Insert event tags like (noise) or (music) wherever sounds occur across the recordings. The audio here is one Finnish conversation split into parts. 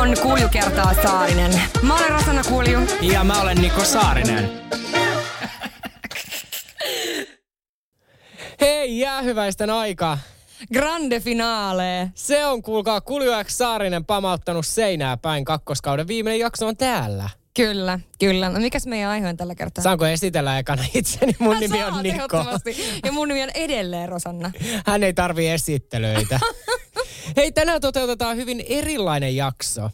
On Kulju kertaa Saarinen. Mä olen Rosanna Kulju. Ja mä olen Niko Saarinen. Hei, jäähyväisten aika. Grande finale. Se on, kuulkaa, Kulju X Saarinen pamauttanut seinää päin kakkoskauden. Viimeinen jakso on täällä. Kyllä, kyllä. No mikäs meidän aihe on tällä kertaa? Saanko esitellä ekana itseni? Mun nimi on Nikko. Ja mun nimi on edelleen Rosanna. Hän ei tarvi esittelyitä. (laughs) Hei, tänään toteutetaan hyvin erilainen jakso.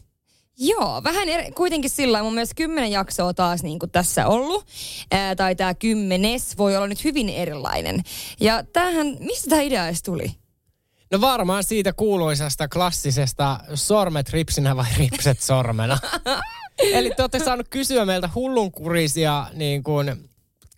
Joo, vähän eri, kuitenkin sillä mun mielestä kymmenen jaksoa taas niin kuin tässä ollut. Ää, tai tämä kymmenes voi olla nyt hyvin erilainen. Ja tämähän, mistä tämä idea edes tuli? No varmaan siitä kuuluisasta klassisesta sormet ripsinä vai (laughs) ripset sormena. (laughs) Eli te olette saanut kysyä meiltä hullunkurisia niin kuin,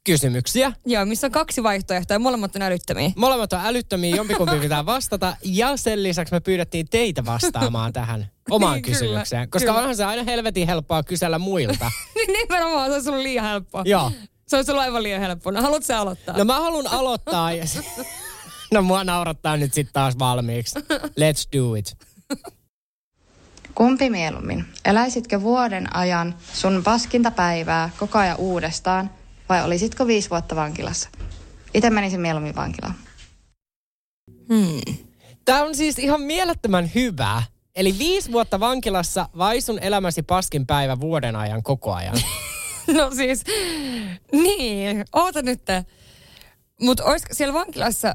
kysymyksiä. Joo, missä on kaksi vaihtoehtoa ja molemmat on älyttömiä. Molemmat on älyttömiä, jompikumpi pitää vastata. Ja sen lisäksi me pyydettiin teitä vastaamaan tähän omaan Niin, (laughs) kyllä, kysymykseen. Koska kyllä. onhan se aina helvetin helppoa kysellä muilta. (laughs) Nimenomaan, se olisi ollut liian helppoa. Joo. Se olisi ollut aivan liian helppoa. No, haluatko sä aloittaa? No mä haluan aloittaa. Ja se- (laughs) no mua naurattaa nyt sitten taas valmiiksi. Let's do it. Kumpi mieluummin? Eläisitkö vuoden ajan sun paskinta päivää koko ajan uudestaan vai olisitko viisi vuotta vankilassa? Itse menisin mieluummin vankilaan. Hmm. Tämä on siis ihan mielettömän hyvä. Eli viisi vuotta vankilassa vai sun elämäsi paskin päivä vuoden ajan koko ajan. (laughs) No siis, niin, oota nyt. Mutta olisiko siellä vankilassa,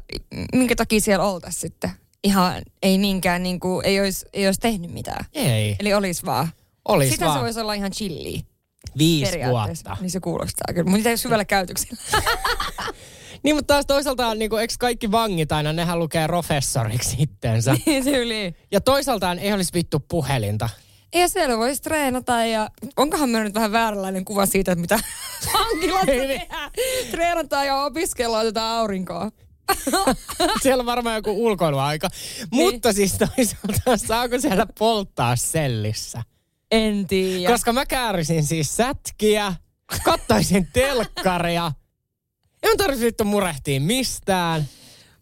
minkä takia siellä oltaisiin sitten? Ihan ei niinkään, niin kuin, ei, olisi, ei olisi tehnyt mitään. Ei, Eli olisi vaan. olis Sitä vaan se voisi olla ihan chilliä viisi vuotta. Niin se kuulostaa kyllä. Mutta ei syvällä käytöksellä. (laughs) Niin, mutta taas toisaalta, niin kuin, eikö kaikki vangit aina, nehän lukee professoriksi itsensä. (laughs) Niin se yli. Ja toisaaltaan ei olisi vittu puhelinta. Ja siellä voisi treenata ja onkohan meillä nyt vähän vääränlainen kuva siitä, että mitä (laughs) vankilassa Ei niin. tehdään. Treenataan ja opiskellaan tätä aurinkoa. Siellä on varmaan joku ulkoiluaika. Mutta siis toisaalta, saako siellä polttaa sellissä? En tiedä. Koska mä käärisin siis sätkiä, kattaisin telkkaria. En tarvitse vittu murehtia mistään.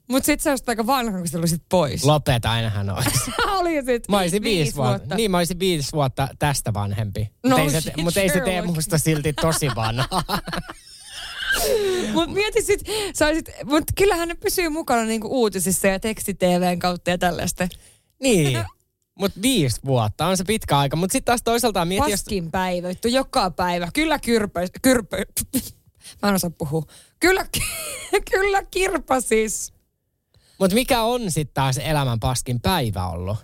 Mutta sit sä olisit aika vanha, kun sä olisit pois. Lopeta, ainahan olisi. (laughs) Sä olisit Mä olisin viisi, vuotta. Niin, mä olisin viisi vuotta tästä vanhempi. No Mutta ei, se, mut ei se tee musta silti tosi vanhaa. (laughs) Mut mieti sit, sä olisit, mut kyllähän ne pysyy mukana niinku uutisissa ja teksti-TVn kautta ja tällaista. niin. Mutta viisi vuotta on se pitkä aika. Mutta sitten taas toisaalta mieti, jos... Paskin päivä, vittu joka päivä. Kyllä kyrpä, kyrpä, mä en osaa puhua. Kyllä, (laughs) kyllä kirpa siis. Mutta mikä on sitten taas elämän paskin päivä ollut?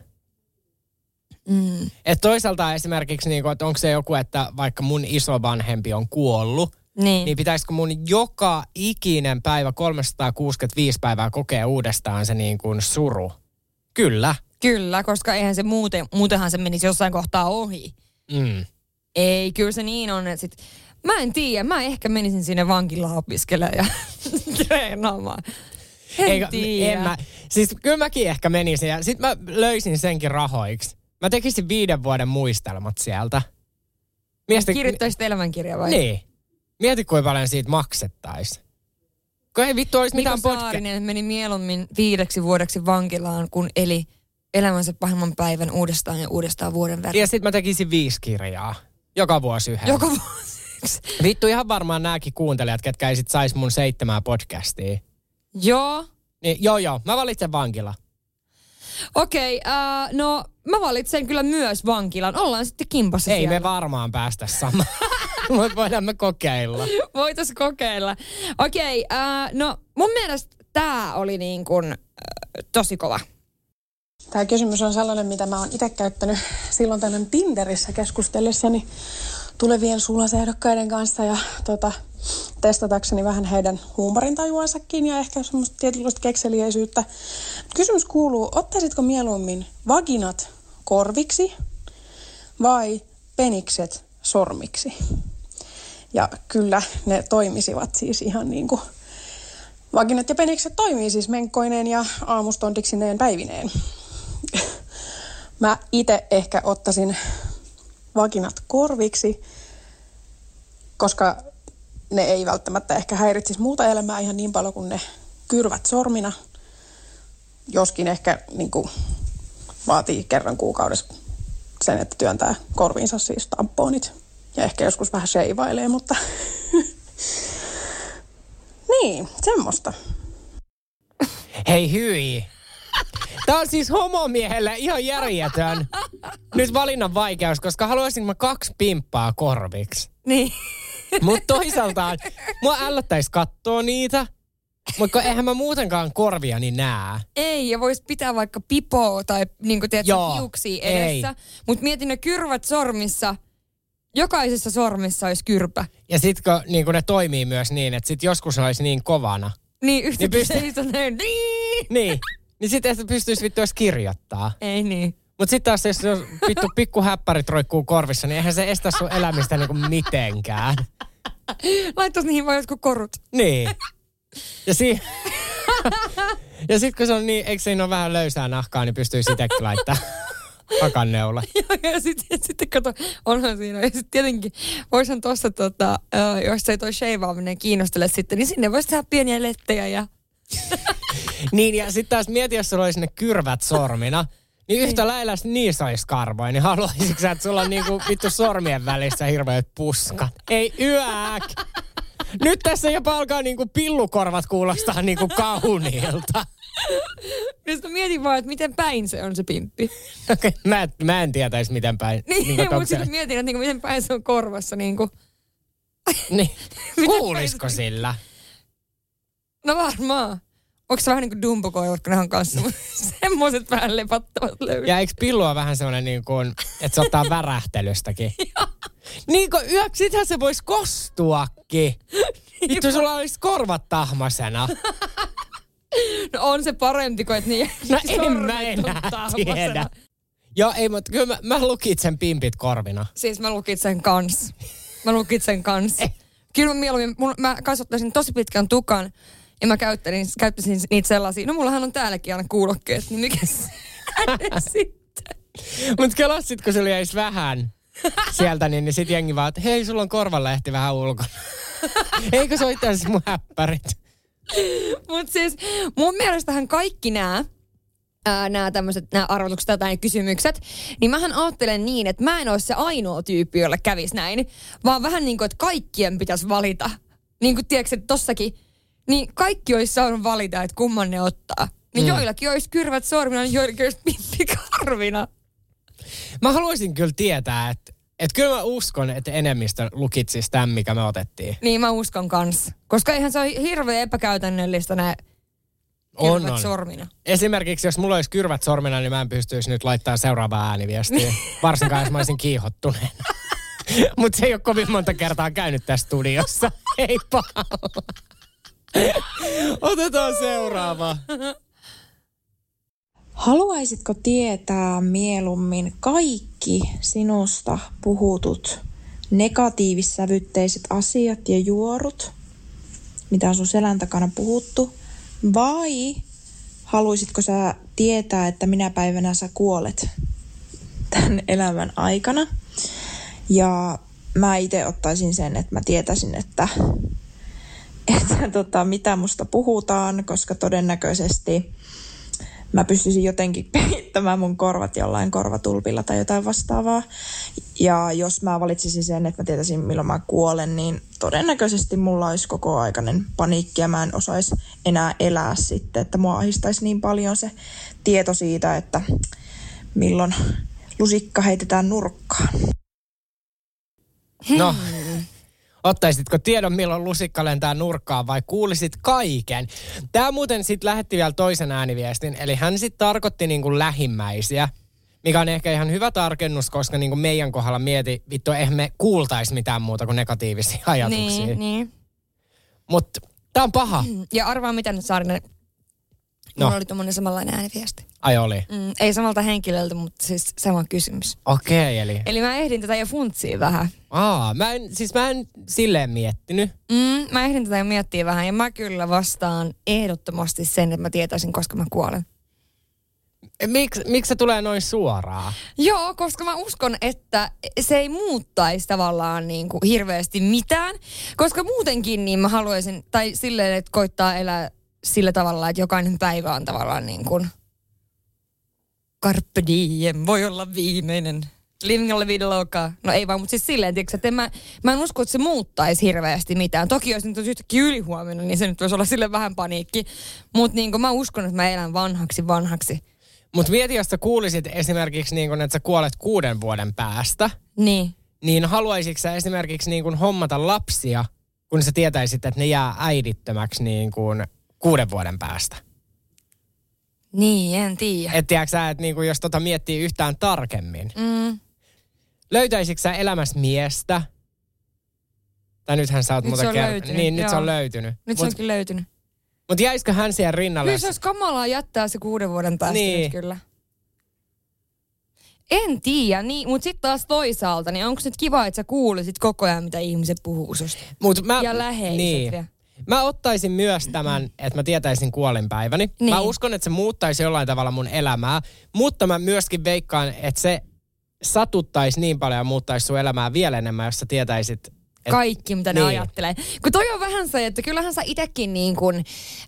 Mm. Et toisaalta esimerkiksi, niinku, että onko se joku, että vaikka mun isovanhempi on kuollut, Niin. niin pitäisikö mun joka ikinen päivä 365 päivää kokea uudestaan se niin kuin suru? Kyllä. Kyllä, koska eihän se muuten, muutenhan se menisi jossain kohtaa ohi. Mm. Ei, kyllä se niin on, että sit, mä en tiedä, mä ehkä menisin sinne vankilaan opiskelemaan ja (laughs) treenaamaan. En Eikä- tiedä. en mä, siis kyllä mäkin ehkä menisin ja sit mä löysin senkin rahoiksi. Mä tekisin viiden vuoden muistelmat sieltä. Miesti, Kirjoittaisit elämänkirjaa vai? Niin. Mieti, kuinka paljon siitä maksettaisiin. Kun ei vittu olisi mitään. Saarinen meni mieluummin viideksi vuodeksi vankilaan, kun eli elämänsä pahimman päivän uudestaan ja uudestaan vuoden verran. Ja sit mä tekisin viisi kirjaa. Joka vuosi yhden. Joka vuosi. (laughs) Vittu ihan varmaan nääkin kuuntelijat, ketkä ei sit sais mun seitsemää podcastia. Joo. Niin, joo joo, mä valitsen vankila. Okei, okay, uh, no mä valitsen kyllä myös vankilan. Ollaan sitten kimpassa Ei siellä. me varmaan päästä samaan. (laughs) Mutta voidaan me kokeilla. Voitais kokeilla. Okei, okay, uh, no mun mielestä tää oli niin kuin, uh, tosi kova. Tämä kysymys on sellainen, mitä mä oon itse käyttänyt silloin tällöin Tinderissä keskustellessani tulevien sulasehdokkaiden kanssa ja tota, testatakseni vähän heidän huumorintajuansakin ja ehkä semmoista tietynlaista kekseliäisyyttä. Kysymys kuuluu, ottaisitko mieluummin vaginat korviksi vai penikset sormiksi? Ja kyllä ne toimisivat siis ihan niin kuin vakinat ja penikset toimii siis menkkoineen ja aamustontiksineen päivineen. (laughs) Mä itse ehkä ottaisin vakinat korviksi, koska ne ei välttämättä ehkä häiritsisi muuta elämää ihan niin paljon kuin ne kyrvät sormina. Joskin ehkä niin kuin, vaatii kerran kuukaudessa sen, että työntää korviinsa siis tamponit. Ja ehkä joskus vähän sheivailee, mutta (laughs) niin, semmoista. Hei hyi. Tämä on siis homomiehelle ihan järjetön nyt valinnan vaikeus, koska haluaisin mä kaksi pimppaa korviksi. Niin. Mutta toisaaltaan mua ällöttäisi katsoa niitä, mutta eihän mä muutenkaan korviani näe. Ei, ja vois pitää vaikka pipoa tai niin kuin tiedät, Joo, hiuksia edessä. Mutta mietin ne kyrvät sormissa. Jokaisessa sormissa olisi kyrpä. Ja sit kun niin kun ne toimii myös niin, että sit joskus ne olisi niin kovana. Niin yhtäkkiä niin pystyy... Niin. Niin. Niin sit ei pystyisi vittu edes kirjoittaa. Ei niin. Mutta sitten taas jos vittu pikku häppärit roikkuu korvissa, niin eihän se estä sun elämistä niinku mitenkään. Laittaisi niihin vaan jotkut korut. Niin. Ja, si- ja sitten kun se on niin, eikö siinä ole vähän löysää nahkaa, niin pystyy sitäkin laittaa hakanneula. (laughs) Joo, ja sitten sit, kato, onhan siinä. Ja sitten tietenkin, voisin tuossa, tota, jos ei toi sheivaaminen kiinnostele sitten, niin sinne voisi tehdä pieniä lettejä ja... (laughs) Niin, ja sitten taas mieti, jos sulla olisi ne kyrvät sormina, niin yhtä lailla sit niissä olisi karvoja, niin haluaisitko sä, että sulla on niinku vittu sormien välissä hirveät puskat? Ei yäk! Nyt tässä jopa alkaa niinku pillukorvat kuulostaa niinku kauniilta. Sitten mietin vaan, että miten päin se on se pimppi. (laughs) Okei, mä, en- mä en tietäisi miten päin. Niin, niinku, mutta sitten mietin, että niinku, miten päin se on korvassa. Niinku. niin. (laughs) Kuulisiko päin- sillä? No varmaan. Onko se vähän niin kuin dumbokoivat, kun ne on kanssa (laughs) semmoiset vähän lepattavat löydät? Ja eikö pillua vähän semmoinen niin kuin, että se ottaa värähtelystäkin? (laughs) niin kuin yöksi, se voisi kostuakin. Vittu, sulla olisi korvat tahmasena. (laughs) No on se parempi kuin, että niin No en mä enää tiedä. Joo, ei, mutta kyllä mä, mä lukitsen pimpit korvina. Siis mä lukitsen kans. Mä lukitsen kans. Eh. Kyllä mä mieluummin, mun, mä kasvattaisin tosi pitkän tukan ja mä käyttäisin, käyttäisin niitä sellaisia. No mullahan on täälläkin aina kuulokkeet, niin mikä se (laughs) sitten? Mutta kelasit, kun sulla jäisi vähän sieltä, niin, niin sit jengi vaan, että hei, sulla on korvanlehti vähän ulkona. (laughs) Eikö se asiassa mun häppärit? Mutta siis mun mielestähän kaikki nämä nämä tämmöiset nämä arvotukset tai kysymykset, niin mähän ajattelen niin, että mä en ole se ainoa tyyppi, jolle kävisi näin, vaan vähän niin kuin, että kaikkien pitäisi valita. Niin kuin tiedätkö, että tossakin, niin kaikki olisi saanut valita, että kumman ne ottaa. Niin mm. joillakin olisi kyrvät sormina, niin joillakin olisi pippikarvina. Mä haluaisin kyllä tietää, että et kyllä mä uskon, että enemmistö lukitsisi tämän, mikä me otettiin. Niin mä uskon kanssa. Koska eihän se ole hirveän epäkäytännöllistä nämä On, kyrvät on. sormina. Esimerkiksi jos mulla olisi kyrvät sormina, niin mä en pystyisi nyt laittamaan seuraavaa ääniviestiä. (laughs) Varsinkaan jos mä olisin kiihottuneena. (laughs) Mutta se ei ole kovin monta kertaa käynyt tässä studiossa. (laughs) Ei pahalla. Otetaan seuraava. Haluaisitko tietää mieluummin kaikki sinusta puhutut negatiivissävytteiset asiat ja juorut, mitä on sun selän takana puhuttu, vai haluaisitko sä tietää, että minä päivänä sä kuolet tämän elämän aikana? Ja mä itse ottaisin sen, että mä tietäisin, että, että tota, mitä musta puhutaan, koska todennäköisesti mä pystyisin jotenkin (laughs) peittämään mun korvat jollain korvatulpilla tai jotain vastaavaa. Ja jos mä valitsisin sen, että mä tietäisin milloin mä kuolen, niin todennäköisesti mulla olisi koko aikainen paniikki ja mä en osaisi enää elää sitten, että mua ahdistaisi niin paljon se tieto siitä, että milloin lusikka heitetään nurkkaan. No, ottaisitko tiedon, milloin lusikka lentää nurkkaan vai kuulisit kaiken? Tämä muuten sitten lähetti vielä toisen ääniviestin, eli hän sitten tarkoitti niin kuin lähimmäisiä, mikä on ehkä ihan hyvä tarkennus, koska niin kuin meidän kohdalla mieti, vittu, eihän me kuultaisi mitään muuta kuin negatiivisia ajatuksia. Niin, niin. Mutta tämä on paha. Ja arvaa, miten Saarinen No. Mulla oli tommonen samanlainen ääniviesti. Ai oli. Mm, ei samalta henkilöltä, mutta siis sama kysymys. Okei, eli... Eli mä ehdin tätä jo funtsia vähän. Aa, mä en, siis mä en silleen miettinyt. Mm, mä ehdin tätä jo miettiä vähän ja mä kyllä vastaan ehdottomasti sen, että mä tietäisin, koska mä kuolen. Miksi miksi se tulee noin suoraan? Joo, koska mä uskon, että se ei muuttaisi tavallaan niin kuin hirveästi mitään. Koska muutenkin niin mä haluaisin, tai silleen, että koittaa elää sillä tavalla, että jokainen päivä on tavallaan niin kuin carpe diem, voi olla viimeinen. Living la vida loca. No ei vaan, mutta siis silleen, tiiäks, että en mä, mä en usko, että se muuttaisi hirveästi mitään. Toki jos nyt olisi yhtäkkiä ylihuomenna, niin se nyt voisi olla sille vähän paniikki. Mutta niin mä uskon, että mä elän vanhaksi vanhaksi. Mutta mieti, jos sä kuulisit esimerkiksi, niin kun, että sä kuolet kuuden vuoden päästä, Niin. niin haluaisitko sä esimerkiksi niin kun hommata lapsia, kun sä tietäisit, että ne jää äidittömäksi niin kun kuuden vuoden päästä? Niin, en tiedä. Et tiedätkö sä, että niin kun jos tota miettii yhtään tarkemmin. Mm. Löytäisitkö sä elämässä miestä? Tai nythän sä oot Nyt muuta se on kert- löytynyt, Niin, nyt joo. se on löytynyt. Nyt se Mutta onkin löytynyt. mut jäisikö hän siihen rinnalle? Kyllä se olisi kamalaa jättää se kuuden vuoden päästä Niin. nyt kyllä. En tiedä, niin, mutta sitten taas toisaalta, niin onko nyt kiva, että sä kuulisit koko ajan, mitä ihmiset puhuu susta? Mut mä, Ja läheiset Niin. vielä. Mä ottaisin myös tämän, että mä tietäisin kuolinpäiväni. Niin. Mä uskon, että se muuttaisi jollain tavalla mun elämää, mutta mä myöskin veikkaan, että se satuttaisi niin paljon ja muuttaisi sun elämää vielä enemmän, jos sä tietäisit, et, Kaikki, mitä ne Niin. ajattelee. Kun toi on vähän se, että kyllähän sä itekin niin kuin,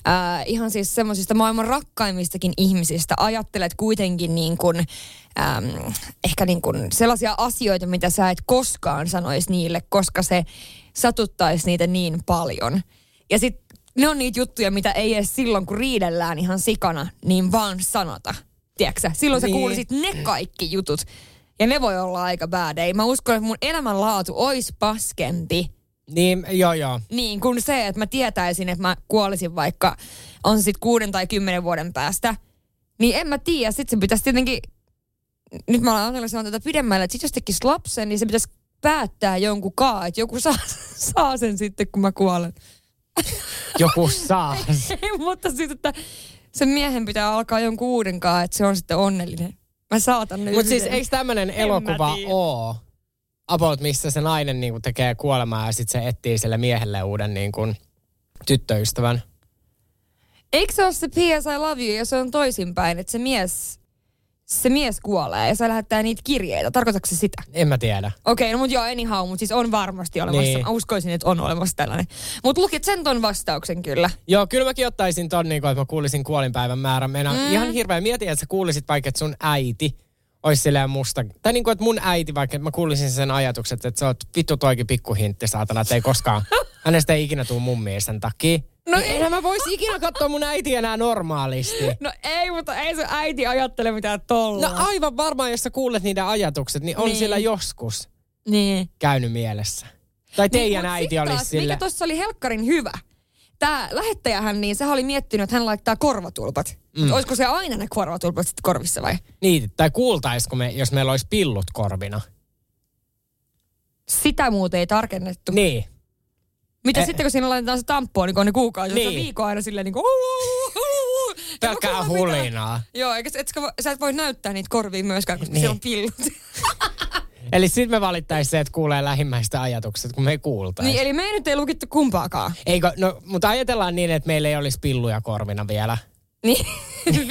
äh, ihan siis semmoisista maailman rakkaimmistakin ihmisistä ajattelet kuitenkin niin kuin, ähm, ehkä niin kuin sellaisia asioita, mitä sä et koskaan sanoisi niille, koska se satuttaisi niitä niin paljon. Ja sit ne on niitä juttuja, mitä ei edes silloin, kun riidellään ihan sikana, niin vaan sanota. Tiedätkö? Silloin sä Niin. kuulisit ne kaikki jutut. Ja ne voi olla aika bad. Ei, mä uskon, että mun elämänlaatu olisi paskempi. niin joo joo. Niin kuin se, että mä tietäisin, että mä kuolisin vaikka, on se sitten kuuden tai kymmenen vuoden päästä. Niin en mä tiedä, sit se pitäisi tietenkin, nyt mä olen ajatellut tätä pidemmälle, että sit jos tekisi lapsen, niin se pitäisi päättää jonkun kaa, että joku saa, (laughs) saa sen sitten, kun mä kuolen. (laughs) Joku saa. (laughs) Ei, mutta sitten, että sen miehen pitää alkaa jonkun uuden kaa, että se on sitten onnellinen. Mä saatan nyt Mutta siis eikö tämmönen mä elokuva oo? About missä se nainen niinku tekee kuolemaa ja sitten se etsii sille miehelle uuden niinku tyttöystävän. Eikö se ole se P.S. I love you ja se on toisinpäin, että se mies, se mies kuolee ja se lähettää niitä kirjeitä. Tarkoitatko se sitä? En mä tiedä. Okei, no mutta joo, anyhow, mutta siis on varmasti olemassa. Niin. Mä uskoisin, että on olemassa tällainen. Mutta lukit sen ton vastauksen kyllä. Joo, kyllä mäkin ottaisin ton, niin kuin, että mä kuulisin kuolinpäivän määrän. Meina mm. ihan hirveä. Mieti, että sä kuulisit vaikka, että sun äiti olisi silleen musta. Tai niin kuin, että mun äiti vaikka, että mä kuulisin sen ajatukset, että sä oot vittu toikin pikkuhintti, saatana, että ei koskaan, (laughs) hänestä ei ikinä tuu mummia sen takia. No ei. ei. mä vois ikinä katsoa mun äitiä enää normaalisti. No ei, mutta ei se äiti ajattele mitään tolla. No aivan varmaan, jos sä kuulet niiden ajatukset, niin on Niin. niin. sillä joskus niin. käynyt mielessä. Tai teidän mut äiti olisi taas, sille... Mikä tuossa oli helkkarin hyvä. Tämä lähettäjähän, niin sehän oli miettinyt, että hän laittaa korvatulpat. Mm. Olisiko se aina ne korvatulpat sitten korvissa vai? Niin, tai kuultaisiko me, jos meillä olisi pillut korvina. Sitä muuten ei tarkennettu. Niin. Mitä Eh. sitten, kun siinä laitetaan se tamponi, kun on ne kuukausi, niin. Niin. viikko aina silleen niin kuin... Pelkkää hulinaa. Joo, eikä et, sä, sä et voi näyttää niitä korviin myöskään, koska Niin. siellä on pillut. (laughs) Eli sitten me valittaisiin se, että kuulee lähimmäistä ajatukset, kun me ei kuultaisi. niin, eli me ei nyt ei lukittu kumpaakaan. Eikö, no, mutta ajatellaan niin, että meillä ei olisi pilluja korvina vielä. (laughs) Niin,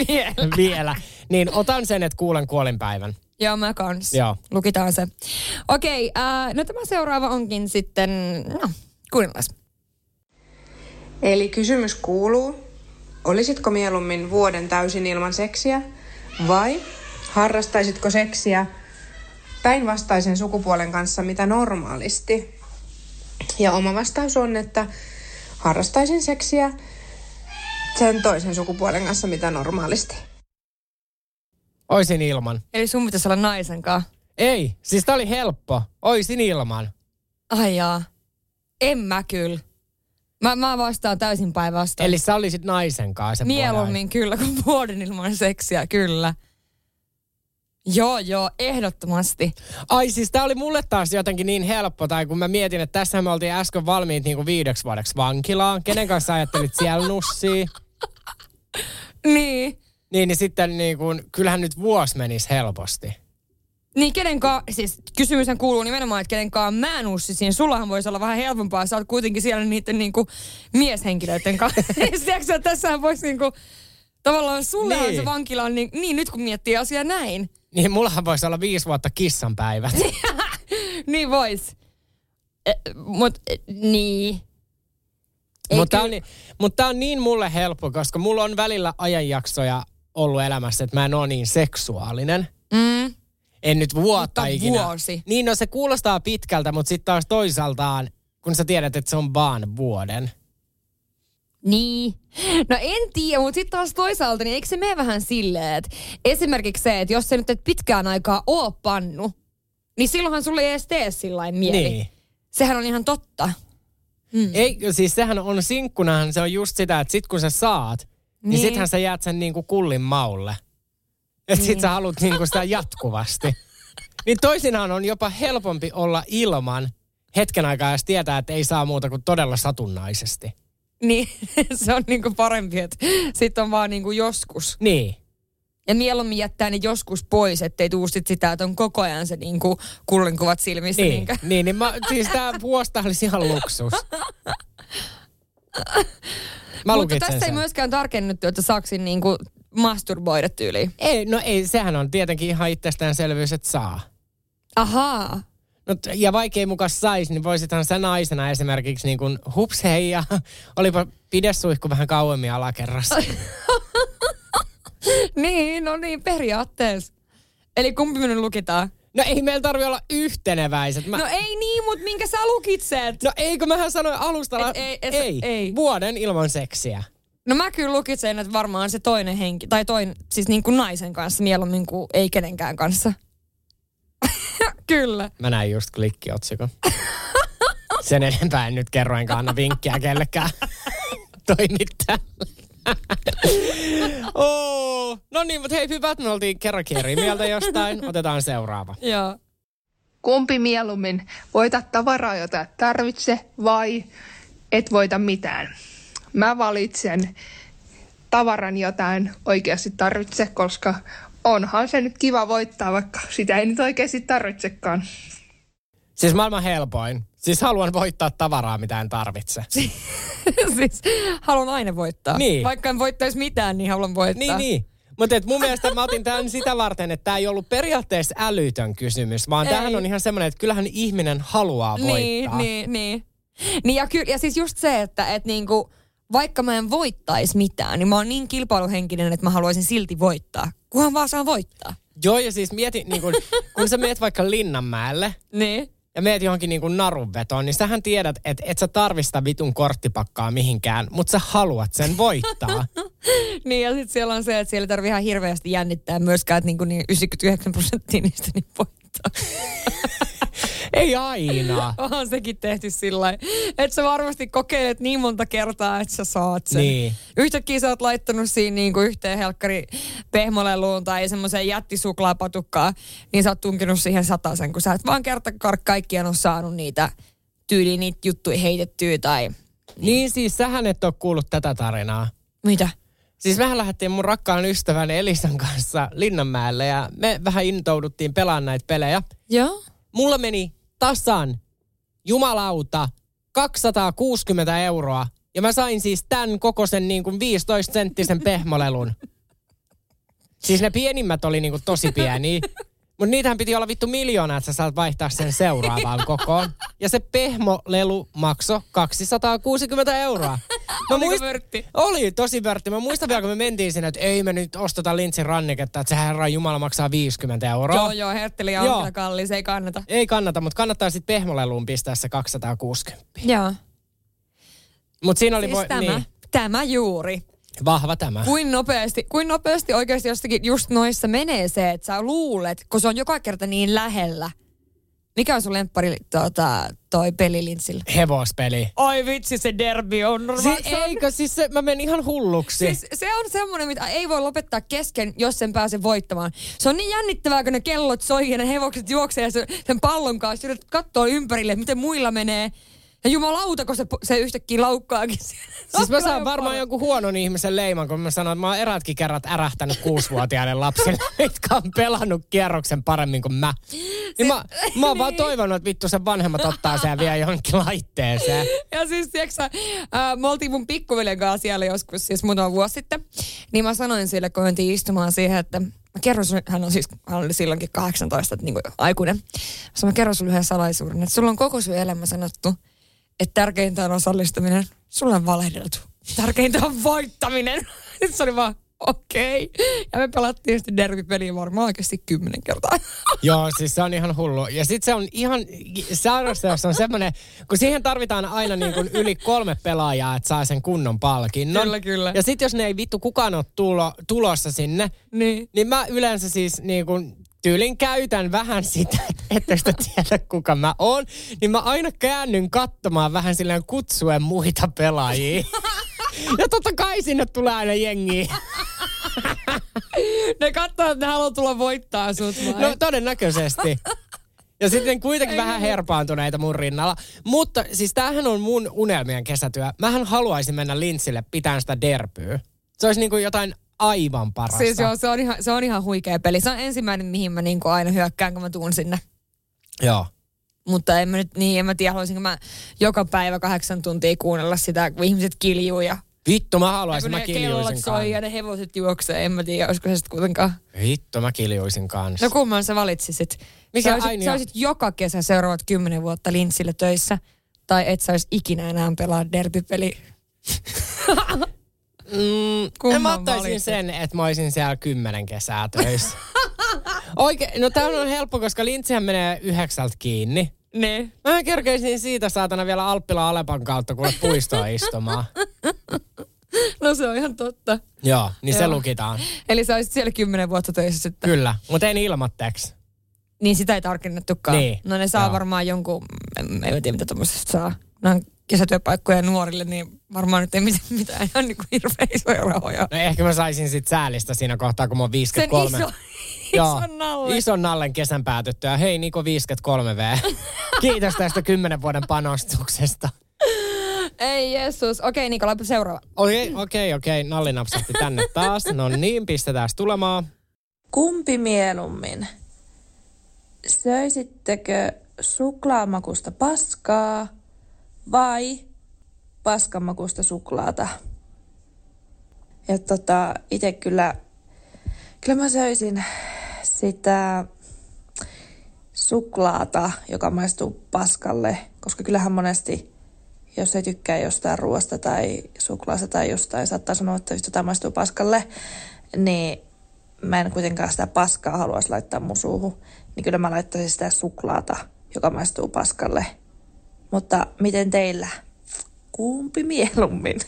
vielä. (laughs) vielä. Niin otan sen, että kuulen kuolinpäivän. Joo, mä kans. Joo. Lukitaan se. Okei, äh, no tämä seuraava onkin sitten, no, kuunnellaan. Eli kysymys kuuluu, olisitko mieluummin vuoden täysin ilman seksiä vai harrastaisitko seksiä päinvastaisen sukupuolen kanssa mitä normaalisti? Ja oma vastaus on, että harrastaisin seksiä sen toisen sukupuolen kanssa mitä normaalisti. Oisin ilman. Eli sun pitäisi olla naisen kanssa. Ei, siis tää oli helppo. Oisin ilman. Ai jaa. En mä kyllä. Mä, mä vastaan täysin päinvastoin. Eli sä olisit naisen kanssa. sen Mieluummin kyllä kuin vuoden ilman seksiä, kyllä. Joo, joo, ehdottomasti. Ai siis tää oli mulle taas jotenkin niin helppo, tai kun mä mietin, että tässä me oltiin äsken valmiit niinku viideksi vuodeksi vankilaan. Kenen kanssa ajattelit siellä nussia? (laughs) Niin. Niin, niin sitten niin kuin, kyllähän nyt vuosi menisi helposti. Niin kenenkaan, siis kysymyshän kuuluu nimenomaan, että kenenkaan mä nussisin. Sullahan voisi olla vähän helpompaa, sä oot kuitenkin siellä niiden niinku mieshenkilöiden kanssa. (laughs) Tiedätkö, että tässähän voisi niinku, tavallaan sullehan Niin. se vankila on niin, niin, nyt kun miettii asiaa näin. Niin mullahan voisi olla viisi vuotta kissanpäivät. (laughs) Niin vois. E, mut, e, niin. Mutta on, kyllä- mut on niin mulle helppo, koska mulla on välillä ajanjaksoja ollut elämässä, että mä en ole niin seksuaalinen. Mm. En nyt vuotta Mutta ikinä. vuosi. Niin, no se kuulostaa pitkältä, mutta sitten taas toisaaltaan, kun sä tiedät, että se on vaan vuoden. Niin. No en tiedä, mutta sitten taas toisaalta, niin eikö se mene vähän silleen, että esimerkiksi se, että jos sä nyt et pitkään aikaa oo pannu, niin silloinhan sulle ei edes tee sillain mieli. Niin. Sehän on ihan totta. Mm. Ei, siis sehän on sinkkunahan, se on just sitä, että sit kun sä saat, niin, niin Niin. sittenhän sä jäät sen niinku kullin maulle. Että sit sä haluat niinku sitä jatkuvasti. niin toisinaan on jopa helpompi olla ilman hetken aikaa, jos tietää, että ei saa muuta kuin todella satunnaisesti. Niin, (laughs) se on niinku parempi, että sitten on vaan niinku joskus. Niin. Ja mieluummin jättää ne joskus pois, ettei tuu sit sitä, että on koko ajan se niinku kullinkuvat silmissä. Niin, Niinkö? niin, niin mä, siis tää vuosta olisi ihan luksus. (laughs) Mä Mutta tästä ei sen. myöskään tarkennettu, että saaksin niinku masturboida tyyliin. Ei, no ei, sehän on tietenkin ihan itsestäänselvyys, että saa. Ahaa. No, ja vaikka ei mukaan saisi, niin voisithan sä naisena esimerkiksi niin kuin hups hei ja (laughs) olipa pidessuihku vähän kauemmin alakerrassa. (laughs) Niin, no niin, periaatteessa. Eli kumpi minun lukitaan? No ei meillä tarvi olla yhteneväiset. Mä, No ei niin, mutta minkä sä lukitset? no eikö mähän sanoin alusta, Et ei- et- ei, ei. vuoden ilman seksiä. No mä kyllä lukitsen, että varmaan se toinen henki, tai toinen, siis niin kuin naisen kanssa mieluummin kuin ei kenenkään kanssa. (laughs) kyllä. Mä näin just klikkiotsikon. (laughs) Sen enempää en nyt kerro, enkä anna vinkkiä kellekään (laughs) toimittajalle. oh. No niin, mutta hei hyvät, me oltiin kerrankin eri mieltä jostain. Otetaan seuraava. Joo. Kumpi mieluummin? Voita tavaraa, jota et tarvitse vai et voita mitään? Mä valitsen tavaran, jota en oikeasti tarvitse, koska onhan se nyt kiva voittaa, vaikka sitä ei nyt oikeasti tarvitsekaan. Siis maailman helpoin. Siis haluan voittaa tavaraa, mitä en tarvitse. (laughs) siis haluan aina voittaa. Niin. Vaikka en voittaisi mitään, niin haluan voittaa. Niin, niin. Mutta mun mielestä mä otin tämän sitä varten, että tämä ei ollut periaatteessa älytön kysymys, vaan Ei. tämähän on ihan semmoinen, että kyllähän ihminen haluaa Niin, voittaa. niin, niin. Niin ja, kyllä, ja siis just se, että et niinku, vaikka mä en voittaisi mitään, niin mä oon niin kilpailuhenkinen, että mä haluaisin silti voittaa. Kunhan vaan saan voittaa. Joo, ja siis mieti, niin kun, kun sä meet vaikka Linnanmäelle Niin. ja meet johonkin niin narunvetoon, niin sähän tiedät, että et sä tarvi sitä vitun korttipakkaa mihinkään, mutta sä haluat sen voittaa. (laughs) Niin ja sitten siellä on se, että siellä ei tarvitse ihan hirveästi jännittää myöskään, että niinku niin 99 prosenttia niistä niin voittaa. (laughs) ei aina. (laughs) Onhan sekin tehty sillä että sä varmasti kokeilet niin monta kertaa, että sä saat sen. Niin. Yhtäkkiä sä oot laittanut siinä niin kuin yhteen helkkari pehmoleluun tai semmoiseen jättisuklaapatukkaan, niin sä oot tunkenut siihen sen, kun sä et vaan kerta kaikkiaan ole saanut niitä tyyliin niitä juttuja heitettyä tai Niin siis sähän et ole kuullut tätä tarinaa. mitä. Siis mehän lähdettiin mun rakkaan ystävän Elisan kanssa Linnanmäelle ja me vähän intouduttiin pelaamaan näitä pelejä. Joo. Mulla meni tasan, jumalauta, 260 euroa. Ja mä sain siis tämän kokoisen niin kuin 15 senttisen pehmolelun. Siis ne pienimmät oli niin kuin tosi pieniä. Mutta niitähän piti olla vittu miljoona, että sä saat vaihtaa sen seuraavaan (laughs) kokoon. Ja se pehmolelu maksoi 260 euroa. Mä vörtti? Oli tosi vörtti. Mä muistan vielä, kun me mentiin sinne, että ei me nyt osteta lintsin ranniketta, että se herran jumala maksaa 50 euroa. Joo, joo, hertteli on Joo. kyllä kallis, ei kannata. Ei kannata, mutta kannattaa sitten pehmoleluun pistää se 260. Joo. Mutta siinä oli Siis voi, tämä, niin, tämä juuri. Vahva tämä. Kuin nopeasti, kuin nopeasti oikeasti jostakin just noissa menee se, että sä luulet, kun se on joka kerta niin lähellä. Mikä on sun lemppari tota, toi pelilinssillä? Hevospeli. Oi vitsi, se derby on. Si- se on- eikö siis se, mä menin ihan hulluksi. Siis se on semmoinen, mitä ei voi lopettaa kesken, jos sen pääsee voittamaan. Se on niin jännittävää, kun ne kellot soi ja ne hevokset juoksee ja se- sen pallon kanssa yrität katsoa ympärille, miten muilla menee. Ja jumalauta, kun se, se yhtäkkiä laukkaakin siellä. (laughs) Siis mä saan varmaan joku huonon ihmisen leiman, kun mä sanon, että mä oon erätkin kerrat ärähtänyt kuusivuotiaille lapsille, (laughs) mitkä on pelannut kierroksen paremmin kuin mä. Niin mä, mä oon vaan toivonut, että vittu sen vanhemmat ottaa sen ja vie johonkin (laughs) laitteeseen. Ja siis, tiiäksä, äh, me oltiin mun pikkuveljen kanssa siellä joskus, siis muutama vuosi sitten. Niin mä sanoin sille, kun mentiin istumaan siihen, että mä kerron sulle, hän on siis, hän oli silloinkin 18, että niin kuin aikuinen. Mä, mä kerron sulle yhden salaisuuden, että sulla on koko sun elämä sanottu, että tärkeintä on osallistuminen. Sulla on valehdeltu. Tärkeintä on voittaminen. (laughs) Sitten se oli vaan, okei. Okay. Ja me pelattiin sitten derbypeliä varmaan oikeasti kymmenen kertaa. (laughs) Joo, siis se on ihan hullu. Ja sitten se on ihan, jos on semmoinen, kun siihen tarvitaan aina niin kuin yli kolme pelaajaa, että saa sen kunnon palkinnon. Kyllä, kyllä. Ja sitten jos ne ei vittu kukaan ole tulo, tulossa sinne, niin. niin mä yleensä siis niin kuin tyylin käytän vähän sitä, (laughs) että sitä tiedä kuka mä oon, niin mä aina käännyn katsomaan vähän silleen kutsuen muita pelaajia. Ja totta kai sinne tulee aina jengi. (laughs) ne katsoo, että ne haluaa tulla voittaa sut vai? No todennäköisesti. Ja sitten kuitenkin vähän herpaantuneita mun rinnalla. Mutta siis tämähän on mun unelmien kesätyö. Mähän haluaisin mennä linssille pitämään sitä derpyä. Se olisi niin kuin jotain aivan parasta. Siis joo, se on ihan, se on ihan huikea peli. Se on ensimmäinen, mihin mä niinku aina hyökkään, kun mä tuun sinne. Joo. Mutta en mä nyt, niin en mä tiedä, haluaisinko mä joka päivä kahdeksan tuntia kuunnella sitä, kun ihmiset kiljuu ja... Vittu, mä haluaisin, mä kiljuisin soi ja ne hevoset juoksee, en mä tiedä, olisiko se sitten kuitenkaan. Vittu, mä kiljuisin kanssa. No kumman sä valitsisit? Mikä sä, olisit, aina... sä olisit joka kesä seuraavat kymmenen vuotta linssillä töissä, tai et sä olisi ikinä enää pelaa derbypeli. (laughs) Mm, mä ottaisin valitsit? sen, että mä olisin siellä kymmenen kesää töissä. (laughs) Oikein, no tämä on helppo, koska lintsihän menee yhdeksältä kiinni. Ne. Mä kerkeisin siitä saatana vielä Alppila Alepan kautta kuule puistoa istumaan. (laughs) No se on ihan totta. Joo, niin Joo. se lukitaan. Eli sä olisit siellä kymmenen vuotta töissä sitten. Kyllä, mutta en ilmatteeksi. Niin sitä ei tarkennettukaan. Niin. No ne saa Joo. varmaan jonkun, en, en tiedä mitä tuommoisesta saa. No kesätyöpaikkoja nuorille, niin varmaan nyt ei mitään, mitään ihan niin kuin hirveän isoja rahoja. No ehkä mä saisin sit säälistä siinä kohtaa, kun mä oon 53. Sen iso, Joo, ison nallen. Ison nallen kesän päätyttyä. Hei Niko 53V. (laughs) Kiitos tästä kymmenen vuoden panostuksesta. Ei Jeesus. Okei Niko, laipa seuraava. Okei, okay, okei, okay, okei. Okay. Nalli napsahti tänne taas. No niin, pistetään tulemaan. Kumpi mieluummin? Söisittekö suklaamakusta paskaa vai paskamakusta suklaata? Ja tota, itse kyllä, kyllä mä söisin sitä suklaata, joka maistuu paskalle, koska kyllähän monesti, jos ei tykkää jostain ruoasta tai suklaasta tai jostain, saattaa sanoa, että jotain maistuu paskalle, niin mä en kuitenkaan sitä paskaa haluaisi laittaa mun suuhun, niin kyllä mä laittaisin sitä suklaata, joka maistuu paskalle. Mutta miten teillä? Kumpi mieluummin?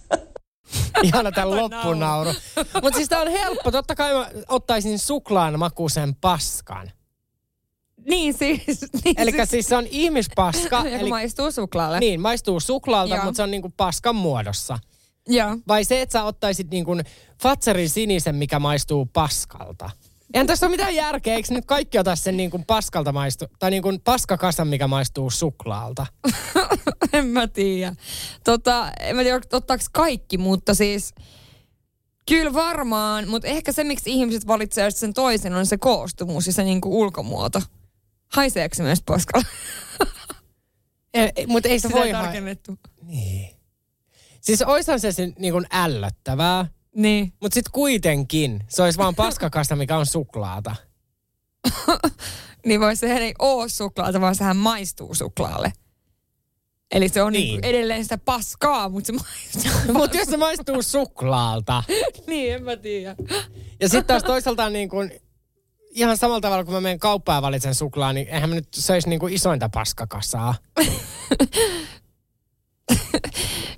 (laughs) Ihana tämän loppunauru. Mutta siis tää on helppo. Totta kai mä ottaisin suklaan makuisen paskan. Niin siis. Niin eli siis. siis se on ihmispaska. (laughs) eli maistuu suklaalle. Niin, maistuu suklaalta, Joo. mutta se on niinku paskan muodossa. Joo. Vai se, että sä ottaisit niinku Fatserin sinisen, mikä maistuu paskalta. Eihän tässä ole mitään järkeä, eikö nyt kaikki ota sen niin kuin paskalta maistu, tai niin kuin paskakasan, mikä maistuu suklaalta? (laughs) en mä tiedä. Tota, en mä tiedä, ottaako kaikki, mutta siis kyllä varmaan, mutta ehkä se, miksi ihmiset valitsevat sen toisen, on se koostumus ja se niin kuin ulkomuoto. Haiseeko se myös paskalla? (laughs) ei, mutta ei se Sitä voi... tarkennettu. Niin. Siis oishan se, se niin kuin ällöttävää. Niin. Mutta sitten kuitenkin se olisi vaan paskakasta, mikä on suklaata. (laughs) niin voi sehän ei ole suklaata, vaan sehän maistuu suklaalle. Eli se on niin. Niin edelleen sitä paskaa, mutta se maistuu. (laughs) mutta jos se maistuu suklaalta. (laughs) niin, en mä tiedä. Ja sitten taas toisaalta niin kuin, ihan samalla tavalla kun mä menen kauppaan ja valitsen suklaa, niin eihän mä nyt söisi niin kuin isointa paskakasaa.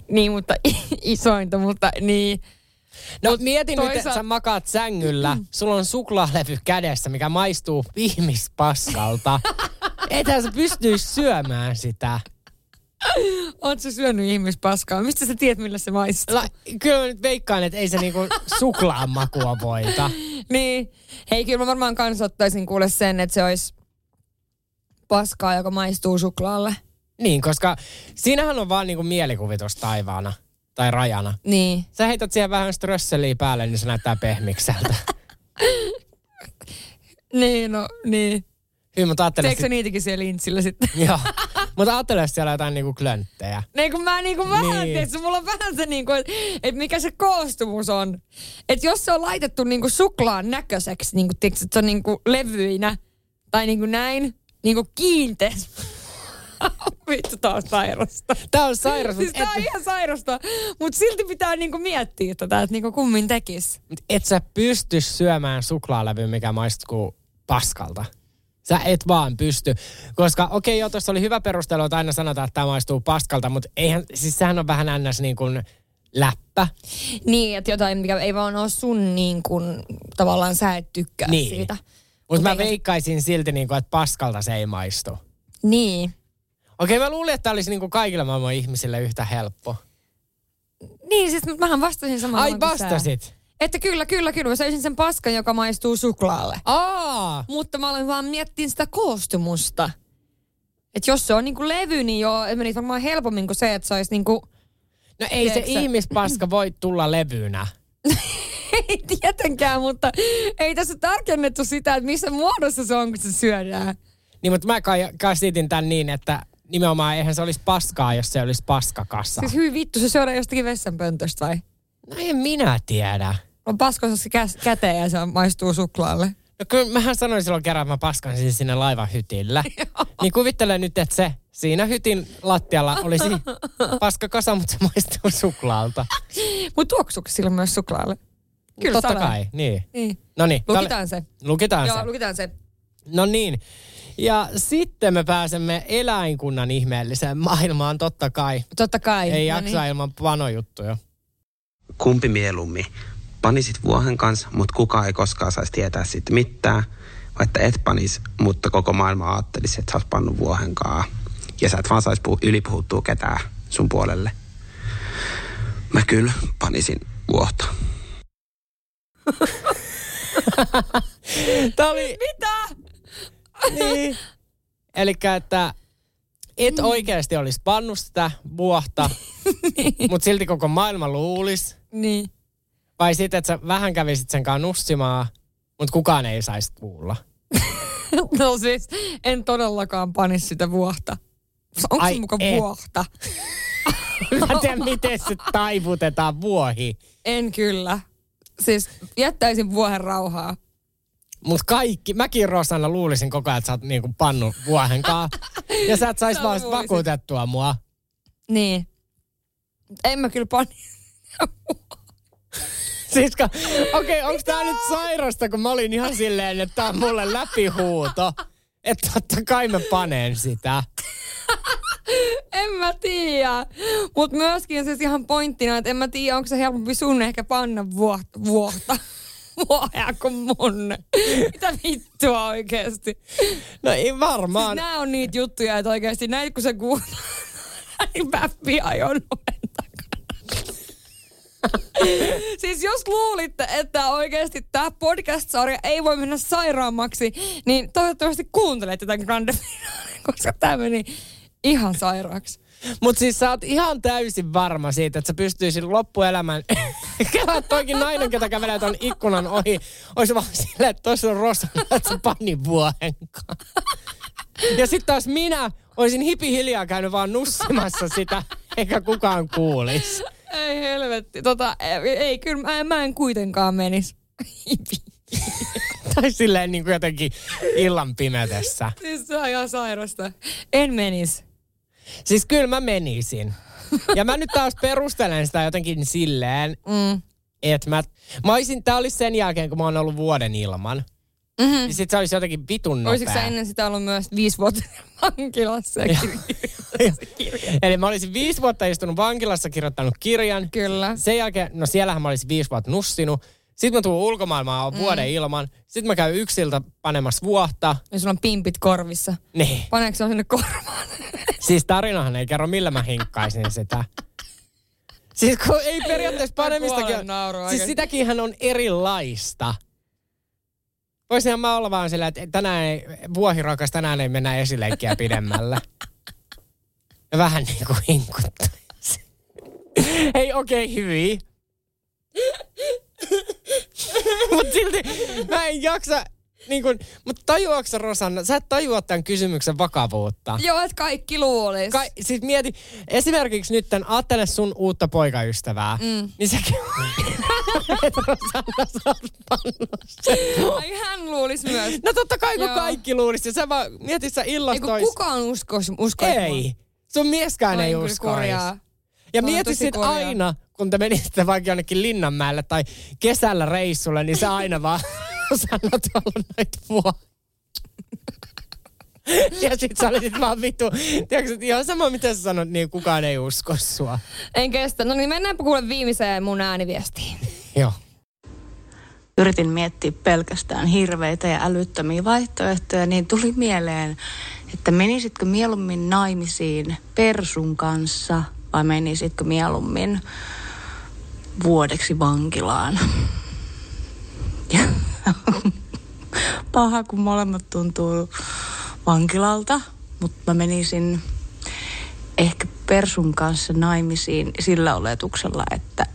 niin, mutta isointa, mutta niin. No Mut mietin toisa... nyt, että sä makaat sängyllä, mm. sulla on suklaalevy kädessä, mikä maistuu ihmispaskalta. (laughs) Ethän sä pystyisi syömään sitä. Oletko syönyt ihmispaskaa? Mistä sä tiedät, millä se maistuu? La, kyllä mä nyt veikkaan, että ei se niinku suklaan makua voita. niin. Hei, kyllä mä varmaan kans ottaisin kuule sen, että se olisi paskaa, joka maistuu suklaalle. Niin, koska siinähän on vaan niinku mielikuvitus taivaana tai rajana. Niin. Sä heität siihen vähän strösseliä päälle, niin se näyttää pehmikseltä. (laughs) Niin, no niin. Hyvin, mutta ajattele Teekö sä niitäkin siellä lintsillä sitten? (laughs) Joo. Mutta ajattele jos siellä on jotain niinku klönttejä. Niin kun mä niinku vähän, Niin. niin. tiedätkö, mulla on vähän se niinku, että et mikä se koostumus on. Että jos se on laitettu niinku suklaan näköiseksi, niinku, tiedätkö, että se on niinku levyinä, tai niinku näin, niinku kiinteä. (laughs) Vittu taas sairasta. Tää on sairas, Siis mutta tää on et, ihan sairasta, mutta silti pitää niinku miettiä tätä, että niinku kummin tekis. mut et sä pysty syömään suklaalevyä, mikä maistuu paskalta. Sä et vaan pysty. Koska okei, okay, joo, tuossa oli hyvä perustelu, että aina sanotaan, että tämä maistuu paskalta, mutta eihän, siis sehän on vähän ns. niin kuin läppä. Niin, että jotain, mikä ei vaan ole sun niin kuin, tavallaan sä et tykkää Niin. siitä. Mutta mä eikä- veikkaisin silti, niin kuin, että paskalta se ei maistu. Niin. Okei, mä luulin, että tämä olisi niin kuin kaikille maailman ihmisille yhtä helppo. Niin, siis mähän vastasin samalla Ai sä. vastasit? Että kyllä, kyllä, kyllä. Mä söisin sen paskan, joka maistuu suklaalle. Aa! Mutta mä olen vaan miettinyt sitä koostumusta. Että jos se on niinku levy, niin joo, menisi varmaan helpommin kuin se, että se olisi niinku... No ei se sä- ihmispaska voi tulla levynä. (laughs) Ei tietenkään, mutta ei tässä tarkennettu sitä, että missä muodossa se on, kun se syödään. Niin, mutta mä kai- käsitin tämän niin, että nimenomaan eihän se olisi paskaa, jos se olisi paskakassa. Siis hyvin vittu, se syödään jostakin vessanpöntöstä vai? No en minä tiedä. On paskossa kä- käteen ja se maistuu suklaalle. No kyllä mähän sanoin silloin kerran, että mä paskansin sinne laivan hytillä. (laughs) niin kuvittele nyt, että se siinä hytin lattialla olisi (laughs) paskakasa, mutta se maistuu suklaalta. Mutta tuoksuuko sillä myös suklaalle? Kyllä Totta sanoo. kai, niin. Niin. No niin. Lukitaan se. Lukitaan Joo, se. lukitaan se. No niin. Ja sitten me pääsemme eläinkunnan ihmeelliseen maailmaan, totta kai. Totta kai. Ei No jaksa niin. ilman panojuttuja. Kumpi mieluummin? Panisit vuohen kanssa, mutta kukaan ei koskaan saisi tietää siitä mitään. Vai että et panis, mutta koko maailma ajattelisi, että sä oot pannut vuohen kaa. Ja sä et vaan saisi puh- ylipuhuttua ketään sun puolelle. Mä kyllä panisin vuohta. (laughs) Tämä oli... Mitä? (laughs) Niin. Eli että et Mm. oikeasti olisi pannut sitä vuohta, (laughs) mutta silti koko maailma luulisi. Niin. Vai sitten, että sä vähän kävisit sen kanssa nussimaan, mutta kukaan ei saisi kuulla. (laughs) No siis, en todellakaan panisi sitä vuohta. Onko Ai se muka et. vuohta? Mä en tiedä, miten se taivutetaan vuohi. En kyllä. Siis jättäisin vuohen rauhaa. Mutta kaikki, mäkin Rosanna luulisin koko ajan, että sä oot niinku pannut vuohenkaa. (laughs) Ja sä et sais vaan vakuutettua mua. Niin. En mä kyllä pani. (laughs) Siis okei, okay, onko tää nyt sairasta, kun mä olin ihan silleen, että tää on mulle läpihuuto. Että totta kai mä panen sitä. (laughs) En mä tiedä. Mutta myöskin siis ihan pointtina, että en mä tiedä, onko se helpompi sun ehkä panna vuohta. Vuohea kuin mun. Mitä vittua oikeesti? No ei varmaan. Siis nää on niitä juttuja, että oikeesti näin kun se kuuluu, niin päppi ajon siis jos luulitte, että oikeasti tämä podcast-sarja ei voi mennä sairaammaksi, niin toivottavasti kuuntelette tämän finaalin, koska tämä meni ihan sairaaksi. Mut siis sä oot ihan täysin varma siitä, että sä pystyisit loppuelämän... (laughs) Kela toikin nainen, ketä kävelee ton ikkunan ohi, olisi vaan silleen, että tossa on Rosanna, (laughs) että se pani vuohenkaan. Ja sitten taas minä olisin hipi hiljaa käynyt vaan nussimassa sitä, eikä kukaan kuulisi. Ei helvetti. Tota, ei, ei kyllä mä, mä en kuitenkaan menis. (laughs) Tai silleen niin kuin jotenkin illan pimetessä. siis se on ihan sairasta. En menis. Siis kyllä mä menisin. Ja mä nyt taas perustelen sitä jotenkin silleen, Mm. että mä, mä olisin, tää olisi sen jälkeen, kun mä oon ollut vuoden ilman. Mm-hmm. Niin sit se olisi jotenkin vitun nopea. Olisitko sä ennen sitä ollut myös viisi vuotta vankilassa ja kirjoittanut Eli mä olisin viisi vuotta istunut vankilassa, kirjoittanut kirjan. Kyllä. Sen jälkeen, no siellähän mä olisin viisi vuotta nussinut. Sitten mä tuun ulkomaailmaan, oon vuoden ilman. Sitten mä käyn yksiltä panemassa vuotta. Ja sulla on pimpit korvissa. Niin. Paneeko se on sinne korvaan? (laughs) Siis tarinahan ei kerro, millä mä hinkkaisin sitä. Siis kun ei periaatteessa panemistakin... Siis oikein. sitäkinhän on erilaista. Voisinhan mä olla vaan sillä, että tänään ei, vuohirakas, tänään ei mennä esileikkiä pidemmälle. Ja vähän niin kuin hinkuttaisi. Hei, okei, okay, hyviä. Mutta silti mä en jaksa, niin kun, mutta tajuatko Rosanna, sä et tajua tämän kysymyksen vakavuutta. Joo, että kaikki luulis. Ka- siis mieti, esimerkiksi nyt tämän, ajattele sun uutta poikaystävää, mm. niin sekin (laughs) että Rosanna sä oot pannut sen. Ai hän luulis myös. No totta kai kun Joo. kaikki luulisi, ja sä vaan mietit sä Ei illasta kun kukaan uskois, uskois. Ei. Sun mieskään Toi ei uskois. kurjaa. Ja mieti sit aina, kun te menisitte vaikka jonnekin Linnanmäelle tai kesällä reissulle, niin sä aina vaan (laughs) sanot olla näitä vuotta. (laughs) Ja sit sä olisit vaan vittu. Tiedätkö, että ihan sama mitä sä sanot, niin kukaan ei usko sua. En kestä. No niin, mennäänpä kuule viimeiseen mun ääniviestiin. (laughs) Joo. yritin miettiä pelkästään hirveitä ja älyttömiä vaihtoehtoja, niin tuli mieleen, että menisitkö mieluummin naimisiin Persun kanssa vai menisitkö mieluummin vuodeksi vankilaan. Ja paha, kun molemmat tuntuu vankilalta, mutta mä menisin ehkä Persun kanssa naimisiin sillä oletuksella, että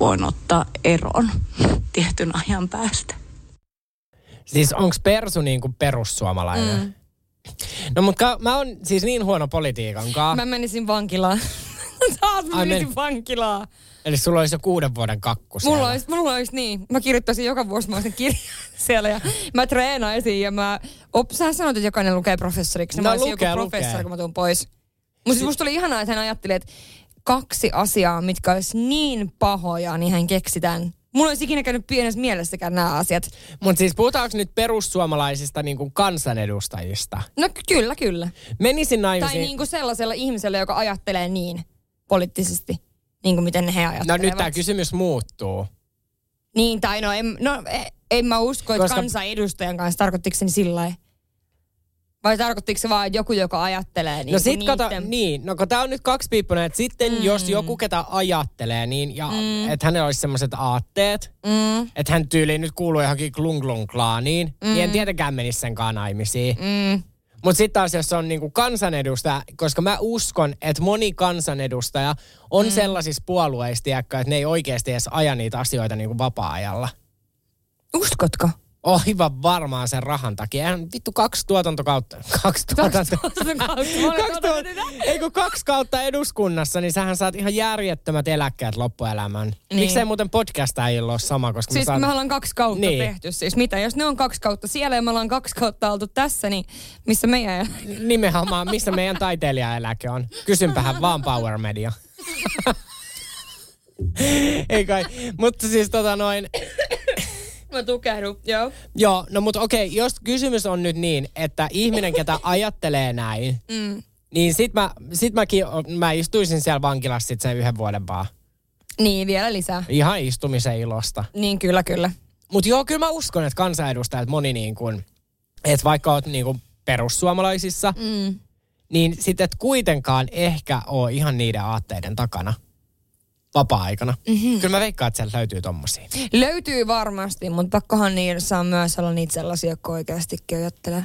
voin ottaa eron tietyn ajan päästä. Siis onks Persu niin kuin perussuomalainen? Mm. No mutta mä oon siis niin huono politiikan kaa. Mä menisin vankilaan. (laughs) Taas mä menisin men- vankilaan. Eli sulla olisi jo kuuden vuoden kakku siellä. Mulla olisi, mulla olisi niin. Mä kirjoittaisin joka vuosi mä olisin kirjan (laughs) siellä ja mä treenaisin ja mä... Op, sä sanoit, että jokainen lukee professoriksi. No mä olisin lukee, joku lukee. professori, kun mä tuun pois. Mutta siis musta oli ihanaa, että hän ajatteli, että kaksi asiaa, mitkä olisi niin pahoja, niin hän keksitään. Mulla olisi ikinä käynyt pienessä mielessäkään nämä asiat. Mutta siis puhutaanko nyt perussuomalaisista niin kuin kansanedustajista? No ky- kyllä, kyllä. Menisin naimisiin. Tai niin kuin sellaisella ihmisellä, joka ajattelee niin poliittisesti, niin kuin miten he No ajattelevat. nyt tämä kysymys muuttuu. Niin, tai no en, no, e- en mä usko, että Koska- kansanedustajan kanssa tarkoittiko se niin sillä lailla? Vai tarkoittiko se vaan joku, joka ajattelee niin no sit kato, niitten- niin, no kun tää on nyt kaksipiippunen, että sitten mm. jos joku ketä ajattelee, niin ja mm. että hänellä olisi semmoiset aatteet, Mm, että hän tyyliin nyt kuuluu johonkin klung klung klaaniin, mm. niin en tietenkään menisi sen naimisiin. mm, Mutta sitten taas, jos on niinku kansanedustaja, koska mä uskon, että moni kansanedustaja on mm. sellaisissa puolueissa, tiedätkö, että ne ei oikeasti edes aja niitä asioita niinku vapaa-ajalla. Uskotko? Aivan varmaan sen rahan takia. Eihän vittu kaksi tuotantokautta. Kaksi tuotanto... kaksi tuot... Ei kun kaksi kautta eduskunnassa, niin sähän saat ihan järjettömät eläkkeet loppuelämän. Niin. Miksei muuten podcast ei ole sama, koska Siis mä saan... me ollaan kaksi kautta Niin. tehty. Siis mitä, jos ne on kaksi kautta siellä ja me ollaan kaksi kautta oltu tässä, niin missä meidän... Nimenomaan, missä meidän taiteilijaeläke on. Kysynpähän vaan Power Media. (laughs) ei kai. Mutta siis tota noin, Mä tukehdun, joo. joo, no mutta okei, jos kysymys on nyt niin, että ihminen, ketä ajattelee näin, Mm. niin sit, mä, sit mäkin, mä istuisin siellä vankilassa sit sen yhden vuoden vaan. Niin, vielä lisää. Ihan istumisen ilosta. Niin, kyllä, kyllä. Mutta joo, kyllä mä uskon, että kansanedustajat moni niin kuin, että vaikka oot niin kuin perussuomalaisissa, Mm. niin sitten et kuitenkaan ehkä ole ihan niiden aatteiden takana vapaa-aikana. Mm-hmm. Kyllä mä veikkaan, että sieltä löytyy tommosia. Löytyy varmasti, mutta pakkohan niissä on myös olla niitä sellaisia, jotka oikeastikin ajattelee.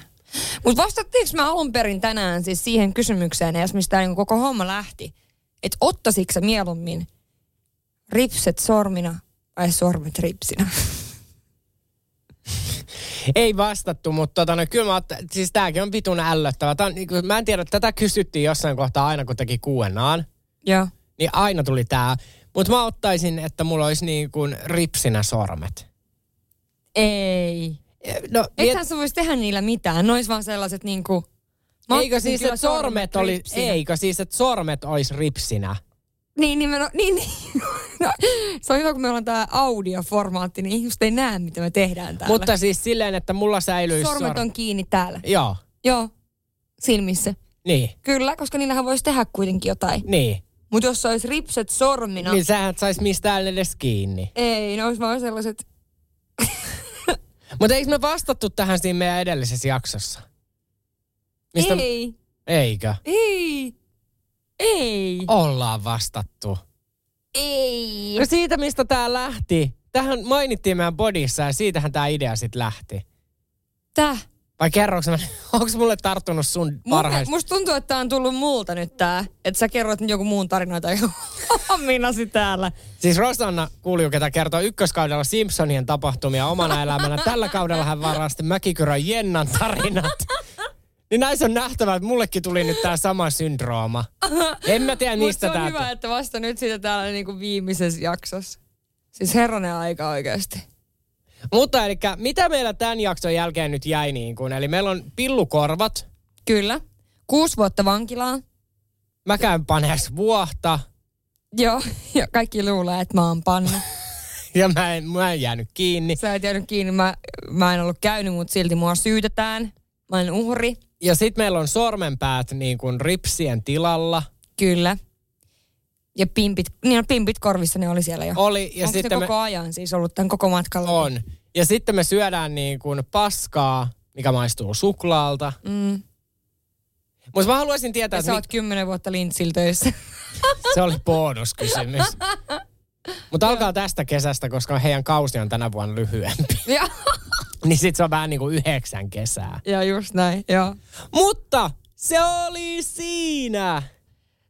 Mutta vastattiinko mä alun perin tänään siis siihen kysymykseen, edes mistä niin koko homma lähti, että ottaisitko sä mieluummin ripset sormina vai sormet ripsinä? (laughs) Ei vastattu, mutta tota, no, kyllä mä, otta- siis tääkin on vitun ällöttävä. Tää on, niin kuin, mä en tiedä, tätä kysyttiin jossain kohtaa aina, kun teki kuuennaan. Joo. Niin aina tuli tää. Mutta mä ottaisin, että mulla olisi niin kuin ripsinä sormet. Ei. No, Ethän sä vois tehdä niillä mitään. Ne ois vaan sellaiset niinku... Mä Eikö ottaisin siis, että sormet oli, ripsinä. eikö siis, että sormet olisi ripsinä? Niin, niin, niin, niin, (laughs) niin. No, se on hyvä, kun meillä on tää audioformaatti, niin ihmiset ei näe, mitä me tehdään täällä. Mutta siis silleen, että mulla säilyisi Sormet on kiinni täällä. Joo, Joo, silmissä. niin, Kyllä, koska niillähän voisi tehdä kuitenkin jotain. niin. Mutta jos olisi ripset sormina, Niin sähän et sais mistään edes kiinni. ei, ne olisi vaan sellaiset... (laughs) Mutta eikö me vastattu tähän siinä meidän edellisessä jaksossa? Ei, Eikö? ei, ei, Ollaan vastattu. ei. No siitä, mistä tää lähti. Tähän mainittiin meidän bodissa ja siitähän tämä idea sitten lähti. Täh? Vai kerroks mä, (laughs) onko mulle tarttunut sun parhaista? musta tuntuu, että tää on tullut multa nyt tää. Että sä kerrot nyt joku muun tarinoita ja (laughs) minasi täällä. Siis Rosanna Kulju, ketä kertoo ykköskaudella Simpsonien tapahtumia omana elämänä. Tällä kaudella hän varasti Mäkikyrön Jennan tarinat. Niin näissä on nähtävä, että mullekin tuli nyt tää sama syndrooma. En mä tiedä, mistä se on hyvä, että vasta nyt sitä täällä niinku viimeisessä jaksossa. Siis herranen aika oikeasti. Mutta eli mitä meillä tämän jakson jälkeen nyt jäi niin kuin? Eli meillä on pillukorvat. Kyllä. Kuusi vuotta vankilaa. Mä käyn paneessa vuohta. Joo, ja kaikki luulee, että mä oon pannu. (laughs) Ja mä en, mä en jäänyt kiinni. Sä et jäänyt kiinni, mä, mä en ollut käynyt, mutta silti mua syytetään. Mä olen uhri. Ja sit meillä on sormenpäät niin kuin ripsien tilalla. Kyllä. Ja pimpit, niin on pimpit korvissa ne oli siellä jo. Oli. Ja Onko sitten se me, koko ajan siis ollut tämän koko matkalla? On. Ja sitten me syödään niin kuin paskaa, mikä maistuu suklaalta. Mm. Mutta mä haluaisin tietää, Ja että sä oot kymmenen vuotta lintsillä töissä. mi- (laughs) se oli bonuskysymys. Mutta alkaa tästä kesästä, koska heidän kausi on tänä vuonna lyhyempi. (laughs) (laughs) niin sit se on vähän niin kuin yhdeksän kesää. ja just näin, joo. Mutta se oli siinä.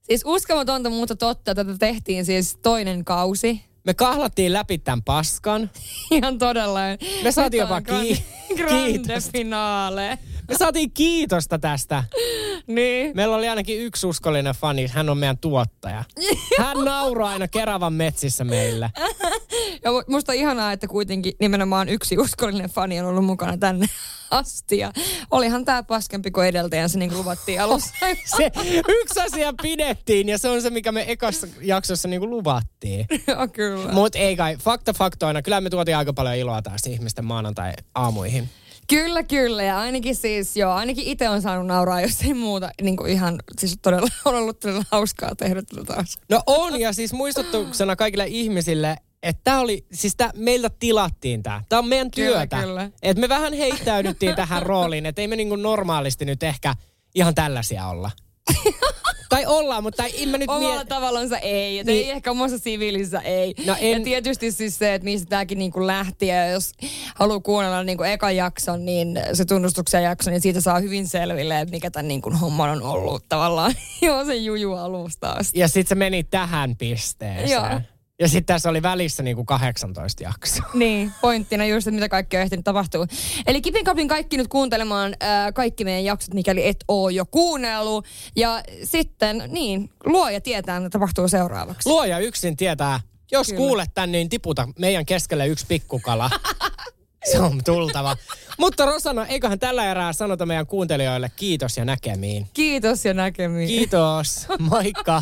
Siis uskomatonta, mutta totta. Tätä tehtiin siis toinen kausi. Me kahlattiin läpi tämän paskan. (laughs) Ihan todella. Me saatiin jopa grande- ki- grande finale. Me saatiin kiitosta tästä. Niin. Meillä oli ainakin yksi uskollinen fani, hän on meidän tuottaja. (laughs) Hän nauraa aina Keravan metsissä meillä. (laughs) Ja mu- musta on ihanaa, että kuitenkin nimenomaan yksi uskollinen fani on ollut mukana tänne (laughs) asti. Ja olihan tää paskempi kuin edeltäjänsä, niin kuin luvattiin alussa. Se yksi asia pidettiin ja se on se, mikä me ekassa jaksossa niinku luvattiin. Joo, kyllä. Mutta ei kai, fakta faktoina, kyllä me tuotiin aika paljon iloa taas ihmisten maanantai-aamuihin. Kyllä, kyllä. Ja ainakin siis, joo, ainakin itse on saanut nauraa, jos ei muuta. Niin kuin ihan, siis todella, (laughs) on ollut todella hauskaa tehdä tätä taas. No on, ja siis muistutuksena kaikille ihmisille, että tää oli, siis tää, meiltä tilattiin tää. Tää on meidän Kyllä, työtä. kyllä. Et me vähän heittäydyttiin tähän rooliin, että ei me niinku normaalisti nyt ehkä ihan tällaisia olla. (laughs) tai ollaan, mutta ei mä nyt Omalla miet- tavallansa ei. Et Niin. Ei ehkä omassa siviilissä ei. No en- Ja tietysti siis se, että mistä tämäkin niinku lähti. Ja jos haluaa kuunnella niinku ekan jakson, niin se tunnustuksen jakso, niin siitä saa hyvin selville, että mikä tämän niinku homman on ollut tavallaan. (laughs) Joo, se juju alusta asti. Ja sitten se meni tähän pisteeseen. Joo. Ja sitten tässä oli välissä niinku 18 jaksoa. (laughs) Niin, pointtina just, että mitä kaikkea on ehtinyt tapahtuu. Eli kipin kapin kaikki nyt kuuntelemaan ää, kaikki meidän jaksot, mikäli et oo jo kuunnellut. Ja sitten, niin, luoja tietää, mitä tapahtuu seuraavaksi. Luoja yksin tietää, jos Kyllä. kuulet tän, niin tiputa meidän keskelle yksi pikkukala. (laughs) Se on tultava. Mutta Rosana, eiköhän tällä erää sanota meidän kuuntelijoille kiitos ja näkemiin. Kiitos ja näkemiin. Kiitos. (laughs) Moikka.